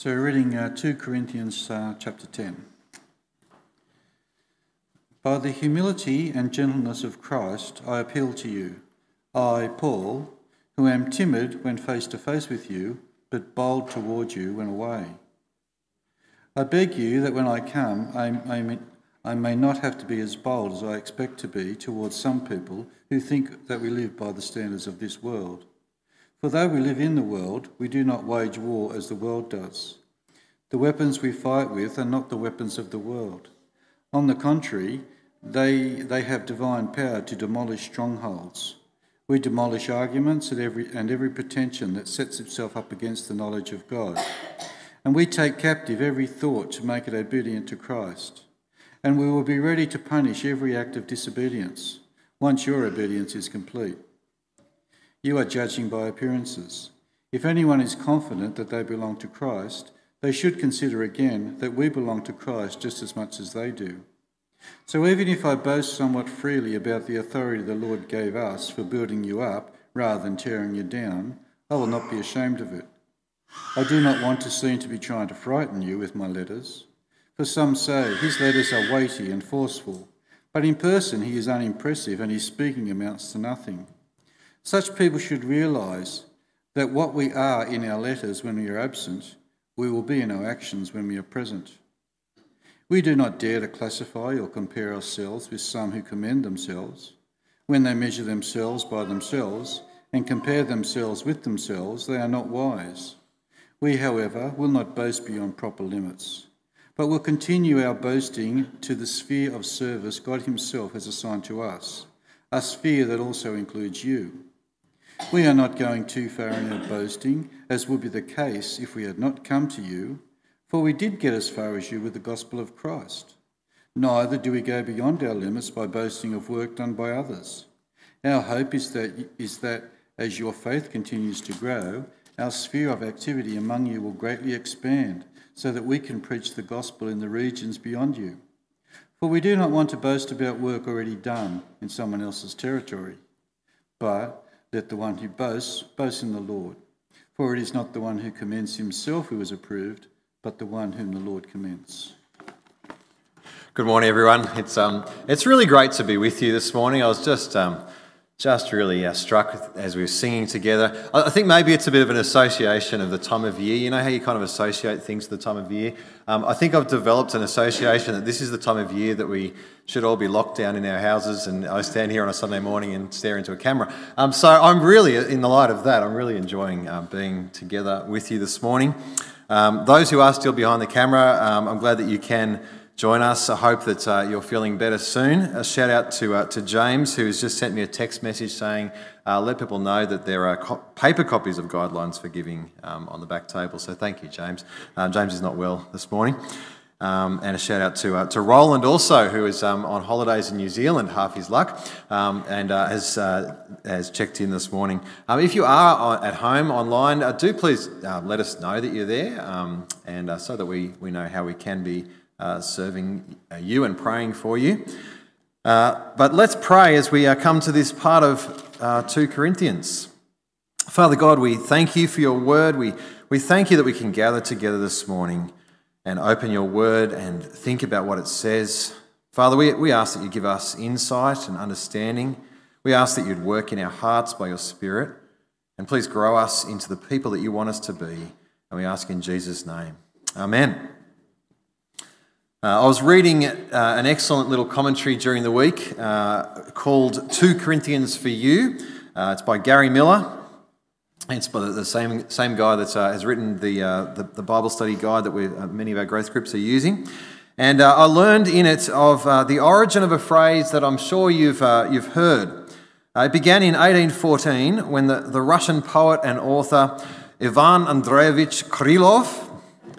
So we're reading uh, 2 Corinthians uh, chapter 10. By the humility and gentleness of Christ, I appeal to you. I, Paul, who am timid when face to face with you, but bold toward you when away. I beg you that when I come, I, I, may, I may not have to be as bold as I expect to be towards some people who think that we live by the standards of this world. For though we live in the world, we do not wage war as the world does. The weapons we fight with are not the weapons of the world. On the contrary, they, they have divine power to demolish strongholds. We demolish arguments and every, and every pretension that sets itself up against the knowledge of God. And we take captive every thought to make it obedient to Christ. And we will be ready to punish every act of disobedience once your obedience is complete. You are judging by appearances. If anyone is confident that they belong to Christ, they should consider again that we belong to Christ just as much as they do. So even if I boast somewhat freely about the authority the Lord gave us for building you up rather than tearing you down, I will not be ashamed of it. I do not want to seem to be trying to frighten you with my letters. For some say his letters are weighty and forceful, but in person he is unimpressive and his speaking amounts to nothing. Such people should realise that what we are in our letters when we are absent, we will be in our actions when we are present. We do not dare to classify or compare ourselves with some who commend themselves. When they measure themselves by themselves and compare themselves with themselves, they are not wise. We, however, will not boast beyond proper limits, but will continue our boasting to the sphere of service God Himself has assigned to us, a sphere that also includes you. We are not going too far in our boasting, as would be the case if we had not come to you, for we did get as far as you with the gospel of Christ. Neither do we go beyond our limits by boasting of work done by others. Our hope is that, is that as your faith continues to grow, our sphere of activity among you will greatly expand, so that we can preach the gospel in the regions beyond you. For we do not want to boast about work already done in someone else's territory, but let the one who boasts boast in the Lord. For it is not the one who commends himself who is approved, but the one whom the Lord commends. Good morning, everyone. It's um, it's really great to be with you this morning. I was just um, just really uh, struck as we were singing together. I, think maybe it's a bit of an association of the time of year. You know how you kind of associate things to the time of year. Um, I think I've developed an association that this is the time of year that we should all be locked down in our houses, and I stand here on a Sunday morning and stare into a camera. Um, so I'm really, in the light of that, I'm really enjoying uh, being together with you this morning. Um, those who are still behind the camera, um, I'm glad that you can join us. I hope that uh, you're feeling better soon. A shout out to, uh, to James, who has just sent me a text message saying, uh, let people know that there are co- paper copies of guidelines for giving um, on the back table. So thank you, James. Uh, James is not well this morning. Um, and a shout out to, uh, to Roland also, who is um, on holidays in New Zealand, half his luck, um, and uh, has, has checked in this morning. Um, if you are at home online, do please let us know that you're there, um, and so that we, we know how we can be serving uh, you and praying for you. Uh, but let's pray as we uh, come to this part of uh, 2 Corinthians. Father God, we thank you for your word. We, we thank you that we can gather together this morning and open your word and think about what it says. Father, we, we ask that you give us insight and understanding. We ask that you'd work in our hearts by your Spirit. And please grow us into the people that you want us to be. And we ask in Jesus' name. Amen. Uh, I was reading uh, an excellent little commentary during the week uh, called 2 Corinthians for You. Uh, it's by Gary Millar. It's by the same, same guy that uh, has written the, uh, the, the, Bible study guide that we, many of our growth groups are using. And I learned in it of the origin of a phrase that I'm sure you've, you've heard. it began in 1814 when the, the Russian poet and author Ivan Andreevich Krylov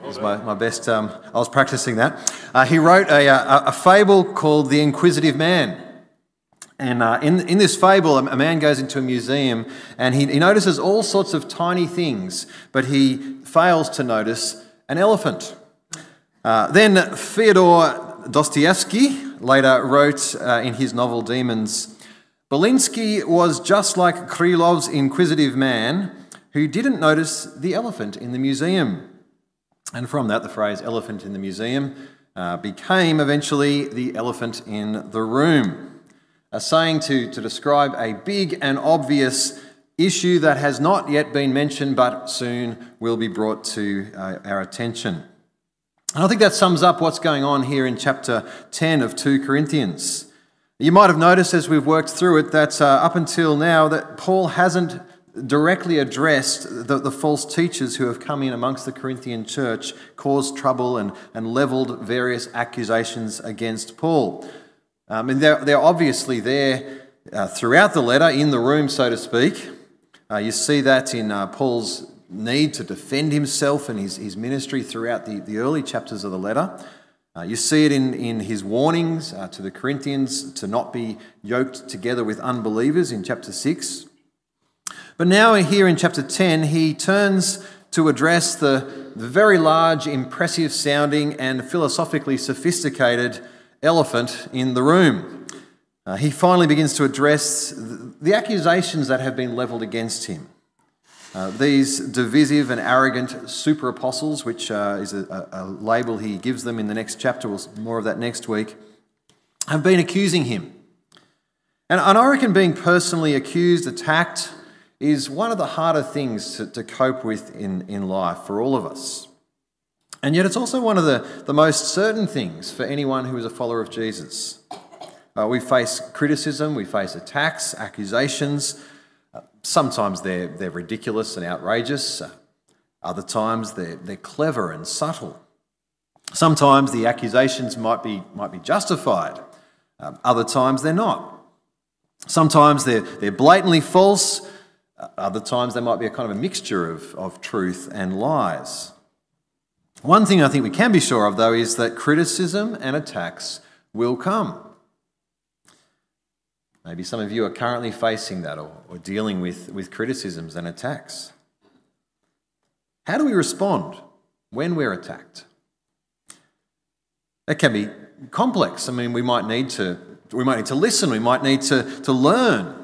was my, my best. Um, I was practicing that. Uh, he wrote a, a, a, fable called The Inquisitive Man. And uh, in, in this fable, a man goes into a museum and he, he notices all sorts of tiny things, but he fails to notice an elephant. Uh, then Fyodor Dostoevsky later wrote uh, in his novel Demons Belinsky was just like Krylov's inquisitive man who didn't notice the elephant in the museum. And from that, the phrase elephant in the museum uh, became eventually the elephant in the room, a saying to, to describe a big and obvious issue that has not yet been mentioned but soon will be brought to uh, our attention. And I think that sums up what's going on here in chapter 10 of 2 Corinthians. You might have noticed as we've worked through it that uh, up until now that Paul hasn't directly addressed the, the, false teachers who have come in amongst the Corinthian church, caused trouble, and, and leveled various accusations against Paul. Um, and they're, they're obviously there uh, throughout the letter, in the room, so to speak. Uh, you see that in uh, Paul's need to defend himself and his, his ministry throughout the, the early chapters of the letter. Uh, you see it in, in his warnings uh, to the Corinthians to not be yoked together with unbelievers in chapter 6. But now, here in chapter 10, he turns to address the, very large, impressive sounding, and philosophically sophisticated elephant in the room. Uh, he finally begins to address the, accusations that have been levelled against him. Uh, these divisive and arrogant super apostles, which uh, is a, a, label he gives them in the next chapter, we'll more of that next week, have been accusing him. And, and I reckon being personally accused, attacked, is one of the harder things to, to cope with in, in life for all of us. And yet, it's also one of the, the most certain things for anyone who is a follower of Jesus. Uh, we face criticism, we face attacks, accusations. Uh, sometimes they're, they're ridiculous and outrageous, uh, other times they're, they're clever and subtle. Sometimes the accusations might be, might be justified, um, other times they're not. Sometimes they're, they're blatantly false, Uh, other times, there might be a kind of a mixture of, of truth and lies. One thing I think we can be sure of, though, is that criticism and attacks will come. Maybe some of you are currently facing that or, or dealing with, with criticisms and attacks. How do we respond when we're attacked? It can be complex. I mean, we might need to, we might need to listen, we might need to, to learn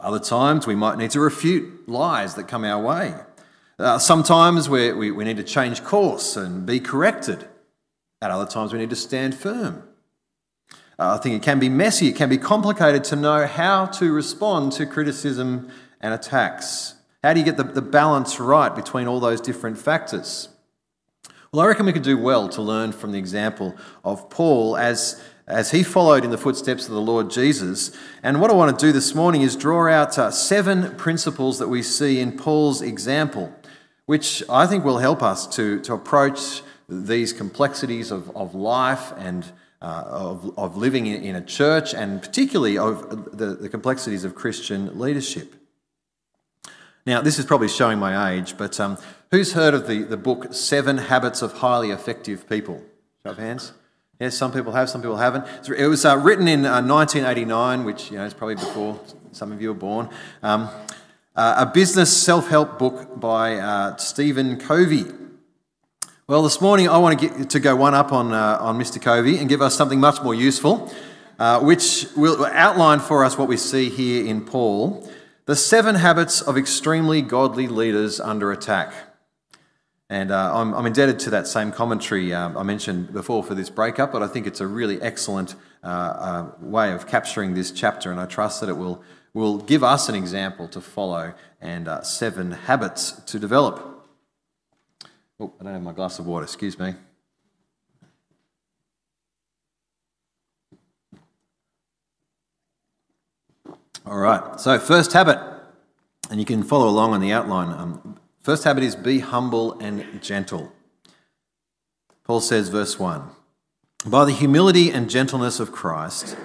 other times, we might need to refute lies that come our way. Uh, sometimes we, we, we need to change course and be corrected. At other times, we need to stand firm. Uh, I think it can be messy, it can be complicated to know how to respond to criticism and attacks. How do you get the, the balance right between all those different factors? Well, I reckon we could do well to learn from the example of Paul as as he followed in the footsteps of the Lord Jesus. And what I want to do this morning is draw out uh, seven principles that we see in Paul's example, which I think will help us to, to approach these complexities of, of life and uh, of, of living in, in, a church, and particularly of the, the complexities of Christian leadership. Now, this is probably showing my age, but um, who's heard of the, the book Seven Habits of Highly Effective People? Show of hands. Yes, some people have, some people haven't. It was uh, written in uh, 1989, which you know is probably before some of you were born. Um, uh, a business self-help book by uh, Stephen Covey. Well, this morning I want to get to go one up on uh, on Mr. Covey and give us something much more useful, uh, which will outline for us what we see here in Paul: the seven habits of extremely godly leaders under attack. And uh, I'm, I'm, indebted to that same commentary uh, I mentioned before for this breakup, but I think it's a really excellent uh, uh, way of capturing this chapter, and I trust that it will, will give us an example to follow and uh, seven habits to develop. Oh, I don't have my glass of water, excuse me. All right, so first habit, and you can follow along on the outline. Um, First habit is be humble and gentle. Paul says, verse 1 By the humility and gentleness of Christ,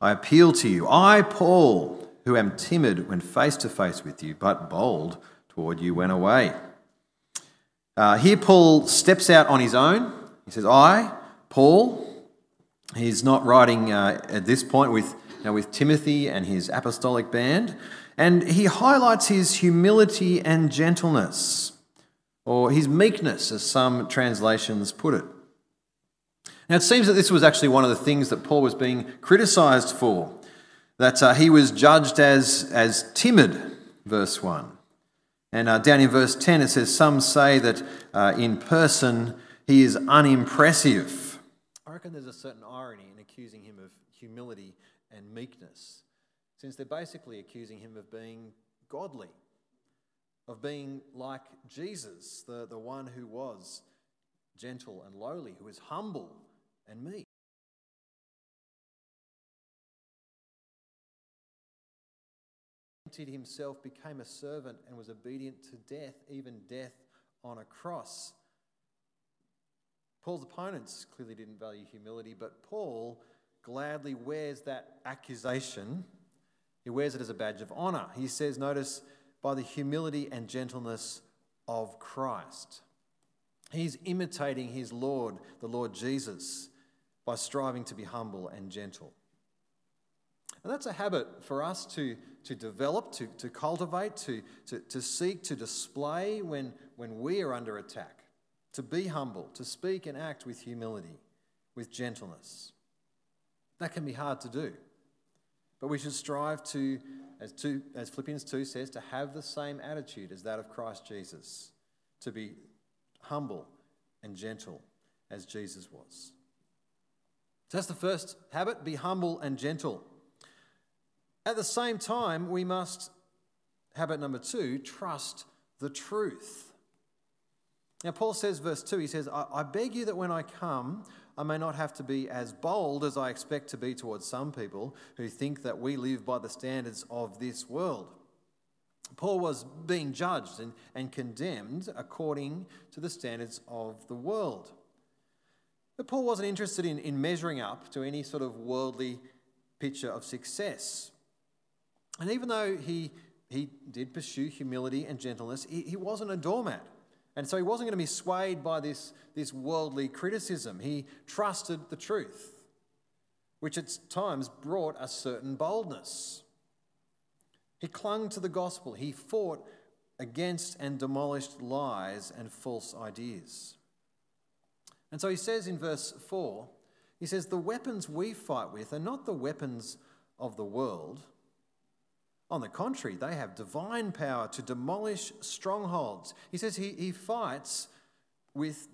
I appeal to you. I, Paul, who am timid when face to face with you, but bold toward you when away. Uh, here, Paul steps out on his own. He says, I, Paul, he's not writing uh, at this point with, you know, with Timothy and his apostolic band. And he highlights his humility and gentleness, or his meekness, as some translations put it. Now, it seems that this was actually one of the things that Paul was being criticized for, that uh, he was judged as, as timid, verse 1. And uh, down in verse 10, it says, Some say that uh, in person he is unimpressive. I reckon there's a certain irony in accusing him of humility and meekness, since they're basically accusing him of being godly, of being like Jesus, the, the one who was gentle and lowly, who is humble and meek. himself, became a servant, and was obedient to death, even death on a cross. Paul's opponents clearly didn't value humility, but Paul gladly wears that accusation. He wears it as a badge of honor. He says, notice, by the humility and gentleness of Christ. He's imitating his Lord, the Lord Jesus, by striving to be humble and gentle. And that's a habit for us to, to develop, to, to cultivate, to, to, to seek to display when, when we are under attack. To be humble, to speak and act with humility, with gentleness. That can be hard to do. But we should strive to, as, two, as Philippians 2 says, to have the same attitude as that of Christ Jesus, to be humble and gentle as Jesus was. So that's the first habit be humble and gentle. At the same time, we must, habit number two, trust the truth. Now, Paul says, verse 2, he says, I, I beg you that when I come, I may not have to be as bold as I expect to be towards some people who think that we live by the standards of this world. Paul was being judged and, and condemned according to the standards of the world. But Paul wasn't interested in, in measuring up to any sort of worldly picture of success. And even though he, he did pursue humility and gentleness, he, he wasn't a doormat. And so he wasn't going to be swayed by this, this worldly criticism. He trusted the truth, which at times brought a certain boldness. He clung to the gospel. He fought against and demolished lies and false ideas. And so he says in verse 4, he says, The weapons we fight with are not the weapons of the world on the contrary, they have divine power to demolish strongholds. He says he, he fights with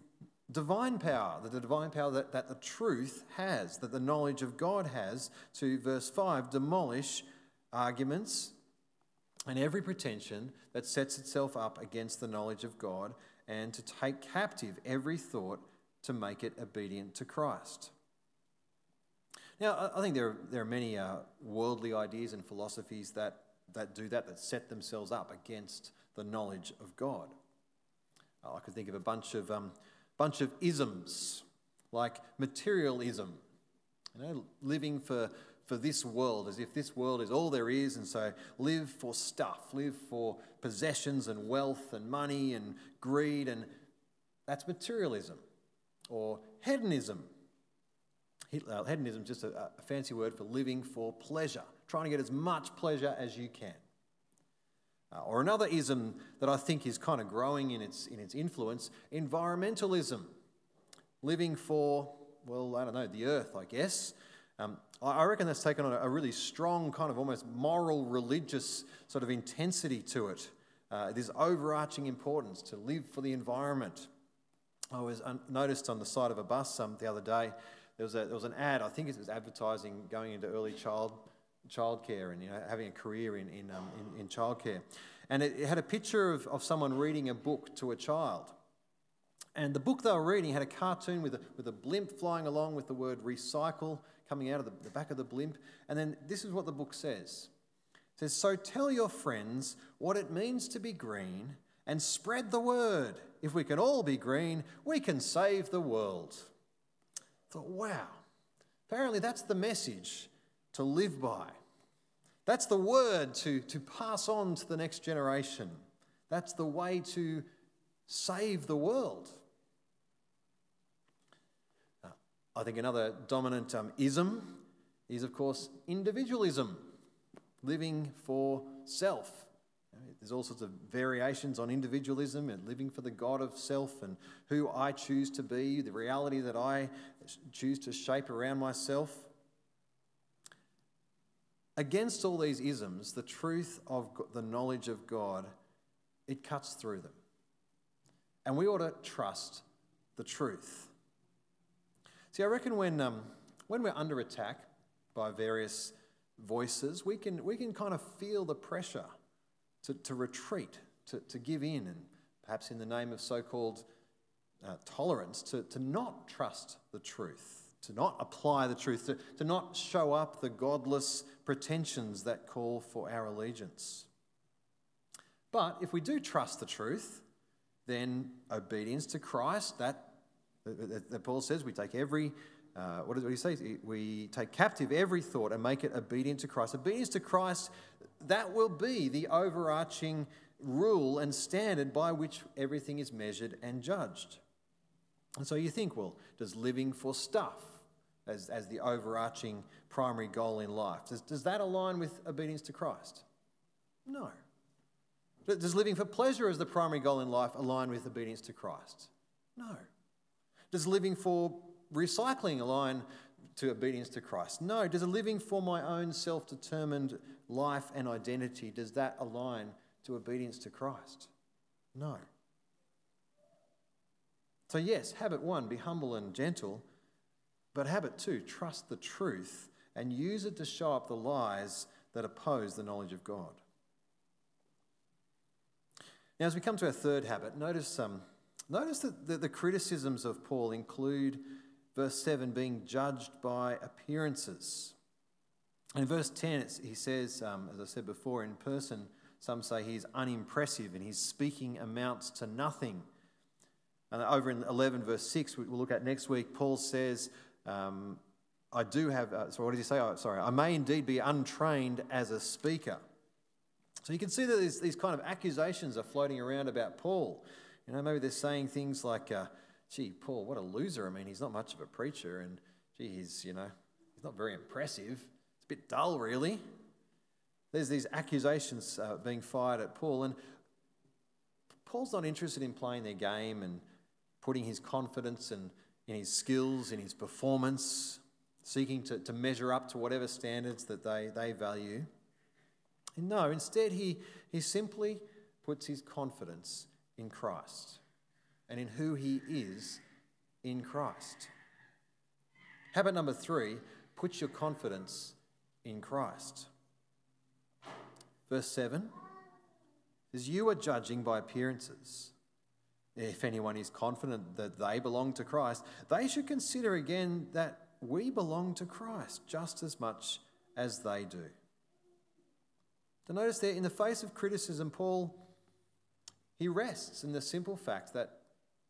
divine power, the divine power that, that the truth has, that the knowledge of God has, to verse 5 demolish arguments and every pretension that sets itself up against the knowledge of God, and to take captive every thought to make it obedient to Christ. Now, I think there are, there are many uh, worldly ideas and philosophies that that do that, that set themselves up against the knowledge of God. Uh, I could think of a bunch of, um, bunch of isms, like materialism, you know, living for, for this world as if this world is all there is, and so live for stuff, live for possessions and wealth and money and greed, and that's materialism. Or hedonism. Hedonism is just a, a fancy word for living for pleasure trying to get as much pleasure as you can. Uh, or another ism that I think is kind of growing in its, in its influence environmentalism. Living for, well, I don't know, the earth, I guess. Um, I reckon that's taken on a really strong, kind of almost moral, religious sort of intensity to it. Uh, this overarching importance to live for the environment. I was un- noticed on the side of a bus um, the other day, there was, a, there was an ad, I think it was advertising going into early child childcare and you know, having a career in, in, um, in, in childcare. And it, it had a picture of, of someone reading a book to a child. And the book they were reading had a cartoon with a, with a blimp flying along with the word recycle coming out of the, the back of the blimp. And then this is what the book says it says, So tell your friends what it means to be green and spread the word. If we can all be green, we can save the world. I thought, wow, apparently that's the message to live by. That's the word to, to pass on to the next generation. That's the way to save the world. Uh, I think another dominant um, ism is, of course, individualism, living for self. There's all sorts of variations on individualism and living for the God of self and who I choose to be, the reality that I choose to shape around myself. Against all these isms, the truth of the knowledge of God it cuts through them. And we ought to trust the truth. See, I reckon when, um, when we're under attack by various voices, we can, we can kind of feel the pressure to, to retreat, to, to give in, and perhaps in the name of so called uh, tolerance, to, to not trust the truth, to not apply the truth, to, to not show up the godless pretensions that call for our allegiance. But if we do trust the truth, then obedience to Christ, that, that, that Paul says, we take every uh, what, does, he say? We take captive every thought and make it obedient to Christ. Obedience to Christ, that will be the overarching rule and standard by which everything is measured and judged. And so you think, well, does living for stuff as, as the overarching primary goal in life, does, does that align with obedience to Christ? No. Does living for pleasure as the primary goal in life align with obedience to Christ? No. Does living for recycling align to obedience to Christ? No. Does living for my own self determined life and identity, does that align to obedience to Christ? No. So, yes, habit one, be humble and gentle. But habit two, trust the truth and use it to show up the lies that oppose the knowledge of God. Now, as we come to our third habit, notice, um, notice that the, the criticisms of Paul include verse 7 being judged by appearances. In verse 10, he says, um, as I said before, in person, some say he's unimpressive and his speaking amounts to nothing. And over in 11, verse 6, we'll look at next week, Paul says, um, I do have, uh, so what does he say? Oh, sorry, I may indeed be untrained as a speaker. So you can see that these, these kind of accusations are floating around about Paul. You know, maybe they're saying things like, uh, gee, Paul, what a loser. I mean, he's not much of a preacher, and gee, he's, you know, he's not very impressive. It's a bit dull, really. There's these accusations uh, being fired at Paul, and Paul's not interested in playing their game and putting his confidence in, in his skills, in his performance, seeking to, to measure up to whatever standards that they, they value. And no, instead, he, he simply puts his confidence in Christ and in who he is in Christ. Habit number three put your confidence in Christ. Verse 7 says, You are judging by appearances. If anyone is confident that they belong to Christ, they should consider again that we belong to Christ just as much as they do. To notice there, in the face of criticism, Paul he rests in the simple fact that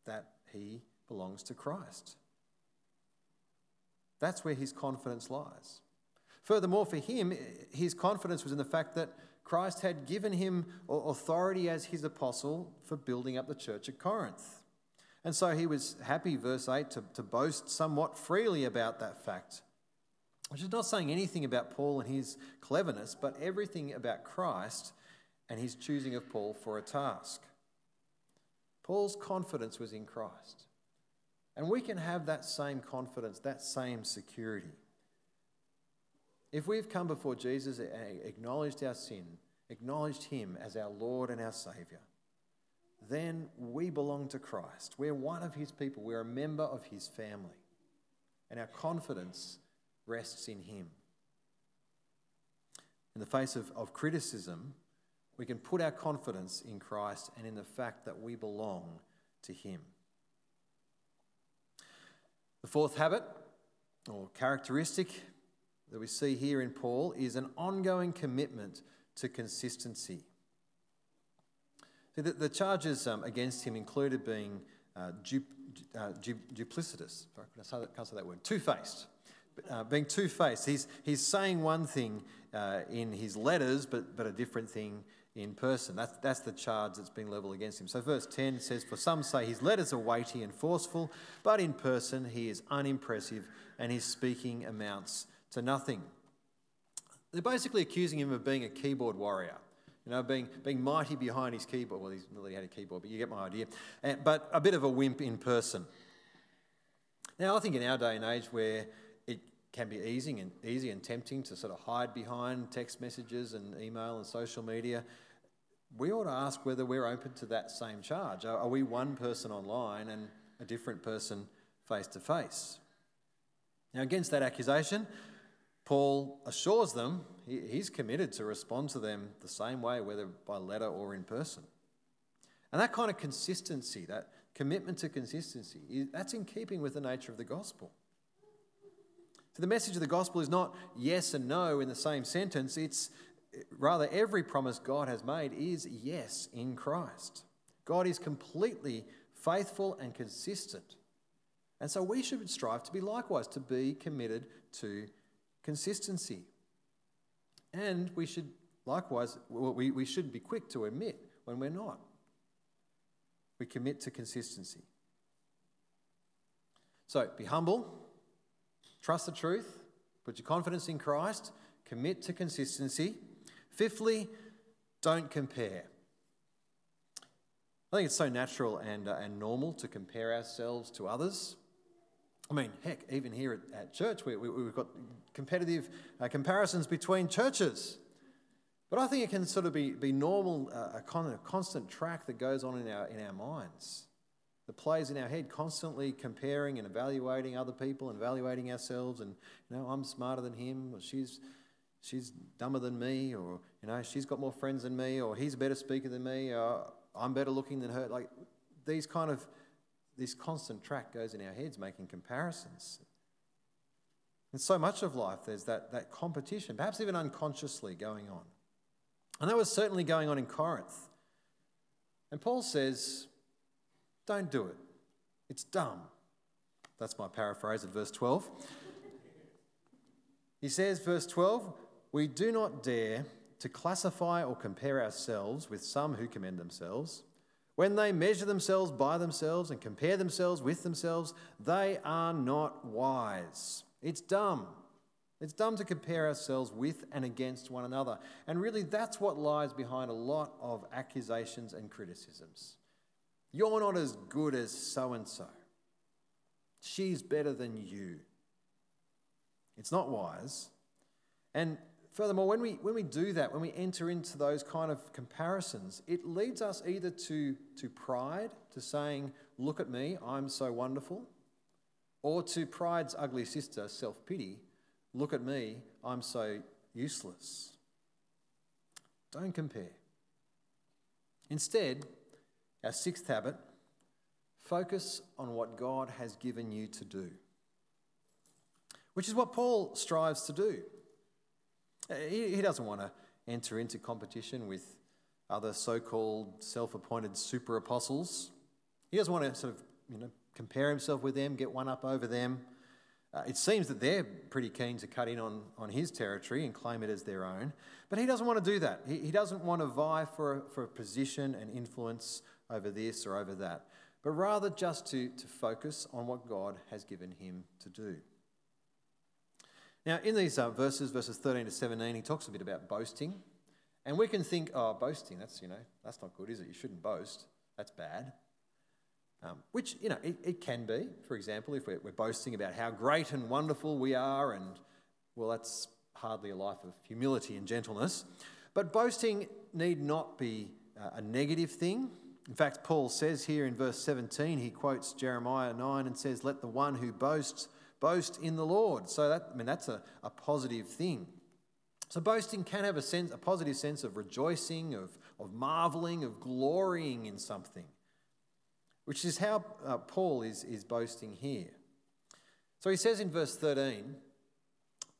that he belongs to Christ. That's where his confidence lies. Furthermore, for him, his confidence was in the fact that Christ had given him authority as his apostle for building up the church at Corinth. And so he was happy, verse 8, to, to boast somewhat freely about that fact, which is not saying anything about Paul and his cleverness, but everything about Christ and his choosing of Paul for a task. Paul's confidence was in Christ. And we can have that same confidence, that same security. If we've come before Jesus and acknowledged our sin, acknowledged Him as our Lord and our Saviour, then we belong to Christ. We're one of His people, we're a member of His family, and our confidence rests in Him. In the face of, of criticism, we can put our confidence in Christ and in the fact that we belong to Him. The fourth habit or characteristic that we see here in Paul is an ongoing commitment to consistency. See, the, the charges um, against him included being uh, du, uh, du, duplicitous. Sorry, I can't say that word. Two faced uh, being two faced. He's, he's saying one thing uh, in his letters, but, but a different thing in person. That's, that's the charge that's being levelled against him. So, verse 10 says, For some say his letters are weighty and forceful, but in person he is unimpressive and his speaking amounts to nothing. They're basically accusing him of being a keyboard warrior. You know, being, being mighty behind his keyboard. Well, he's not really had a keyboard, but you get my idea. And, but a bit of a wimp in person. Now, I think in our day and age where it can be easy and easy and tempting to sort of hide behind text messages and email and social media. we ought to ask whether we're open to that same charge. Are we one person online and a different person face to face? Now, against that accusation, Paul assures them he's committed to respond to them the same way, whether by letter or in person. And that kind of consistency, that commitment to consistency, that's in keeping with the nature of the gospel. So the message of the gospel is not yes and no in the same sentence, it's rather every promise God has made is yes in Christ. God is completely faithful and consistent. And so we should strive to be likewise, to be committed to consistency. And we should likewise, we, we should be quick to admit when we're not. We commit to consistency. So be humble, trust the truth, put your confidence in Christ, commit to consistency. Fifthly, don't compare. I think it's so natural and, uh, and normal to compare ourselves to others. I mean, heck, even here at, at church, we, we, have got competitive uh, comparisons between churches. But I think it can sort of be, be normal, uh, a, con- a constant track that goes on in our, in our minds, that plays in our head, constantly comparing and evaluating other people and evaluating ourselves. And, you know, I'm smarter than him, or she's, she's dumber than me, or, you know, she's got more friends than me, or he's a better speaker than me, or I'm better looking than her. Like these kind of this constant track goes in our heads making comparisons. And so much of life, there's that, that competition, perhaps even unconsciously going on. And that was certainly going on in Corinth. And Paul says, don't do it. It's dumb. That's my paraphrase of verse 12. He says, verse 12, we do not dare to classify or compare ourselves with some who commend themselves. When they measure themselves by themselves and compare themselves with themselves, they are not wise. It's dumb. It's dumb to compare ourselves with and against one another. And really, that's what lies behind a lot of accusations and criticisms. You're not as good as so and so. She's better than you. It's not wise. And Furthermore, when we, when we do that, when we enter into those kind of comparisons, it leads us either to, to pride, to saying, Look at me, I'm so wonderful, or to pride's ugly sister, self pity, Look at me, I'm so useless. Don't compare. Instead, our sixth habit focus on what God has given you to do, which is what Paul strives to do. Uh, he, he doesn't want to enter into competition with other so called self appointed super apostles. He doesn't want to sort of you know, compare himself with them, get one up over them. Uh, it seems that they're pretty keen to cut in on, on his territory and claim it as their own. But he doesn't want to do that. He, he doesn't want to vie for a, for a position and influence over this or over that, but rather just to, to focus on what God has given him to do. Now, in these uh, verses, verses 13 to 17, he talks a bit about boasting. And we can think, oh, boasting, that's, you know, that's not good, is it? You shouldn't boast. That's bad. Um, which, you know, it, it, can be. For example, if we're, we're, boasting about how great and wonderful we are, and, well, that's hardly a life of humility and gentleness. But boasting need not be uh, a negative thing. In fact, Paul says here in verse 17, he quotes Jeremiah 9 and says, Let the one who boasts boast in the Lord. So that I mean that's a, a positive thing. So boasting can have a sense, a positive sense of rejoicing, of, of marveling, of glorying in something, which is how uh, Paul is, is boasting here. So he says in verse 13,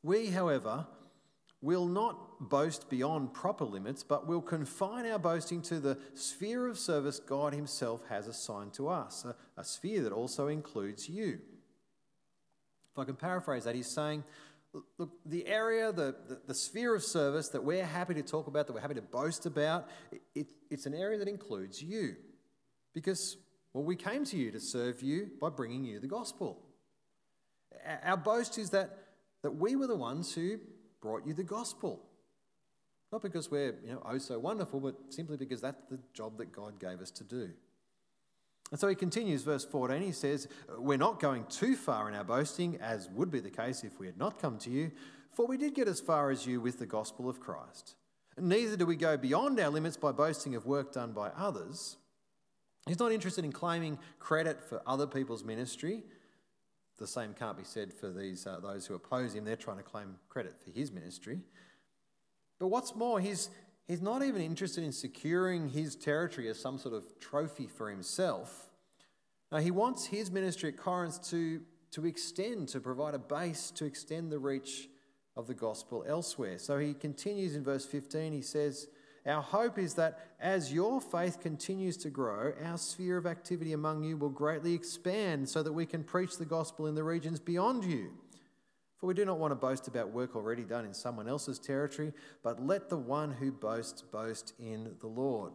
We, however, will not boast beyond proper limits, but will confine our boasting to the sphere of service God Himself has assigned to us, a, a sphere that also includes you. I can paraphrase that, he's saying, look, the area, the, the, the, sphere of service that we're happy to talk about, that we're happy to boast about, it, it, it's an area that includes you. Because, well, we came to you to serve you by bringing you the gospel. Our boast is that, that we were the ones who brought you the gospel. Not because we're you know, oh so wonderful, but simply because that's the job that God gave us to do. And so he continues, verse 14. He says, We're not going too far in our boasting, as would be the case if we had not come to you, for we did get as far as you with the gospel of Christ. Neither do we go beyond our limits by boasting of work done by others. He's not interested in claiming credit for other people's ministry. The same can't be said for these, uh, those who oppose him. They're trying to claim credit for his ministry. But what's more, he's, he's not even interested in securing his territory as some sort of trophy for himself. Now, he wants his ministry at Corinth to, to extend, to provide a base to extend the reach of the gospel elsewhere. So he continues in verse 15. He says, Our hope is that as your faith continues to grow, our sphere of activity among you will greatly expand so that we can preach the gospel in the regions beyond you. For we do not want to boast about work already done in someone else's territory, but let the one who boasts boast in the Lord.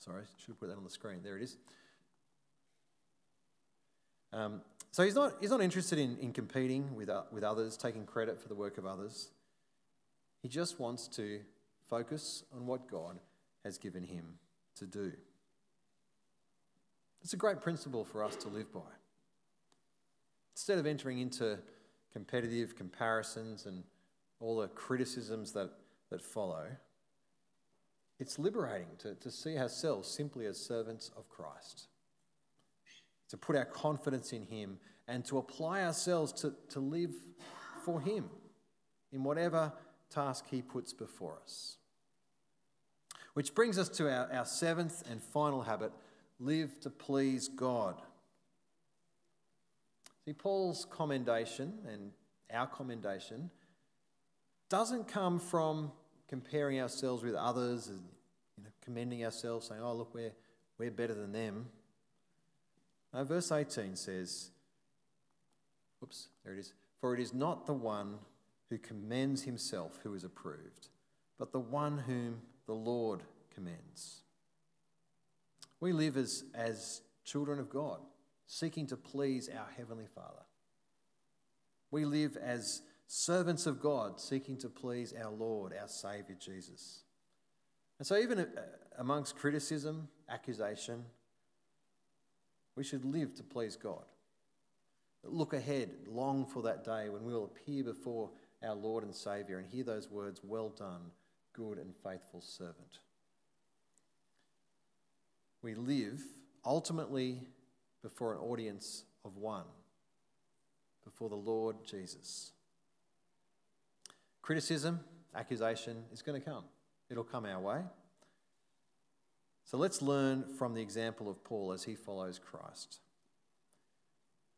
Sorry, I should have put that on the screen. There it is. Um, so he's not, he's not interested in, in competing with, uh, with others, taking credit for the work of others. He just wants to focus on what God has given him to do. It's a great principle for us to live by. Instead of entering into competitive comparisons and all the criticisms that, that follow, it's liberating to, to see ourselves simply as servants of Christ to put our confidence in Him, and to apply ourselves to, to live for Him in whatever task He puts before us. Which brings us to our, our seventh and final habit live to please God. See, Paul's commendation and our commendation doesn't come from comparing ourselves with others and you know, commending ourselves, saying, oh, look, we're, we're better than them. Now, verse 18 says, Oops, there it is. For it is not the one who commends himself who is approved, but the one whom the Lord commends. We live as, as children of God, seeking to please our Heavenly Father. We live as servants of God, seeking to please our Lord, our Saviour Jesus. And so, even uh, amongst criticism, accusation, we should live to please God. Look ahead, long for that day when we will appear before our Lord and Saviour and hear those words, Well done, good and faithful servant. We live ultimately before an audience of one, before the Lord Jesus. Criticism, accusation is going to come. It'll come our way. So let's learn from the example of Paul as he follows Christ.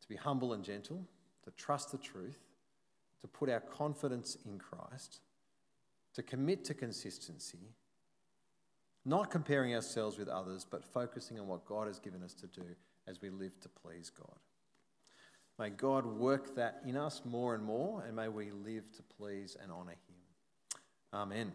To be humble and gentle, to trust the truth, to put our confidence in Christ, to commit to consistency, not comparing ourselves with others, but focusing on what God has given us to do as we live to please God. May God work that in us more and more, and may we live to please and honour Him. Amen.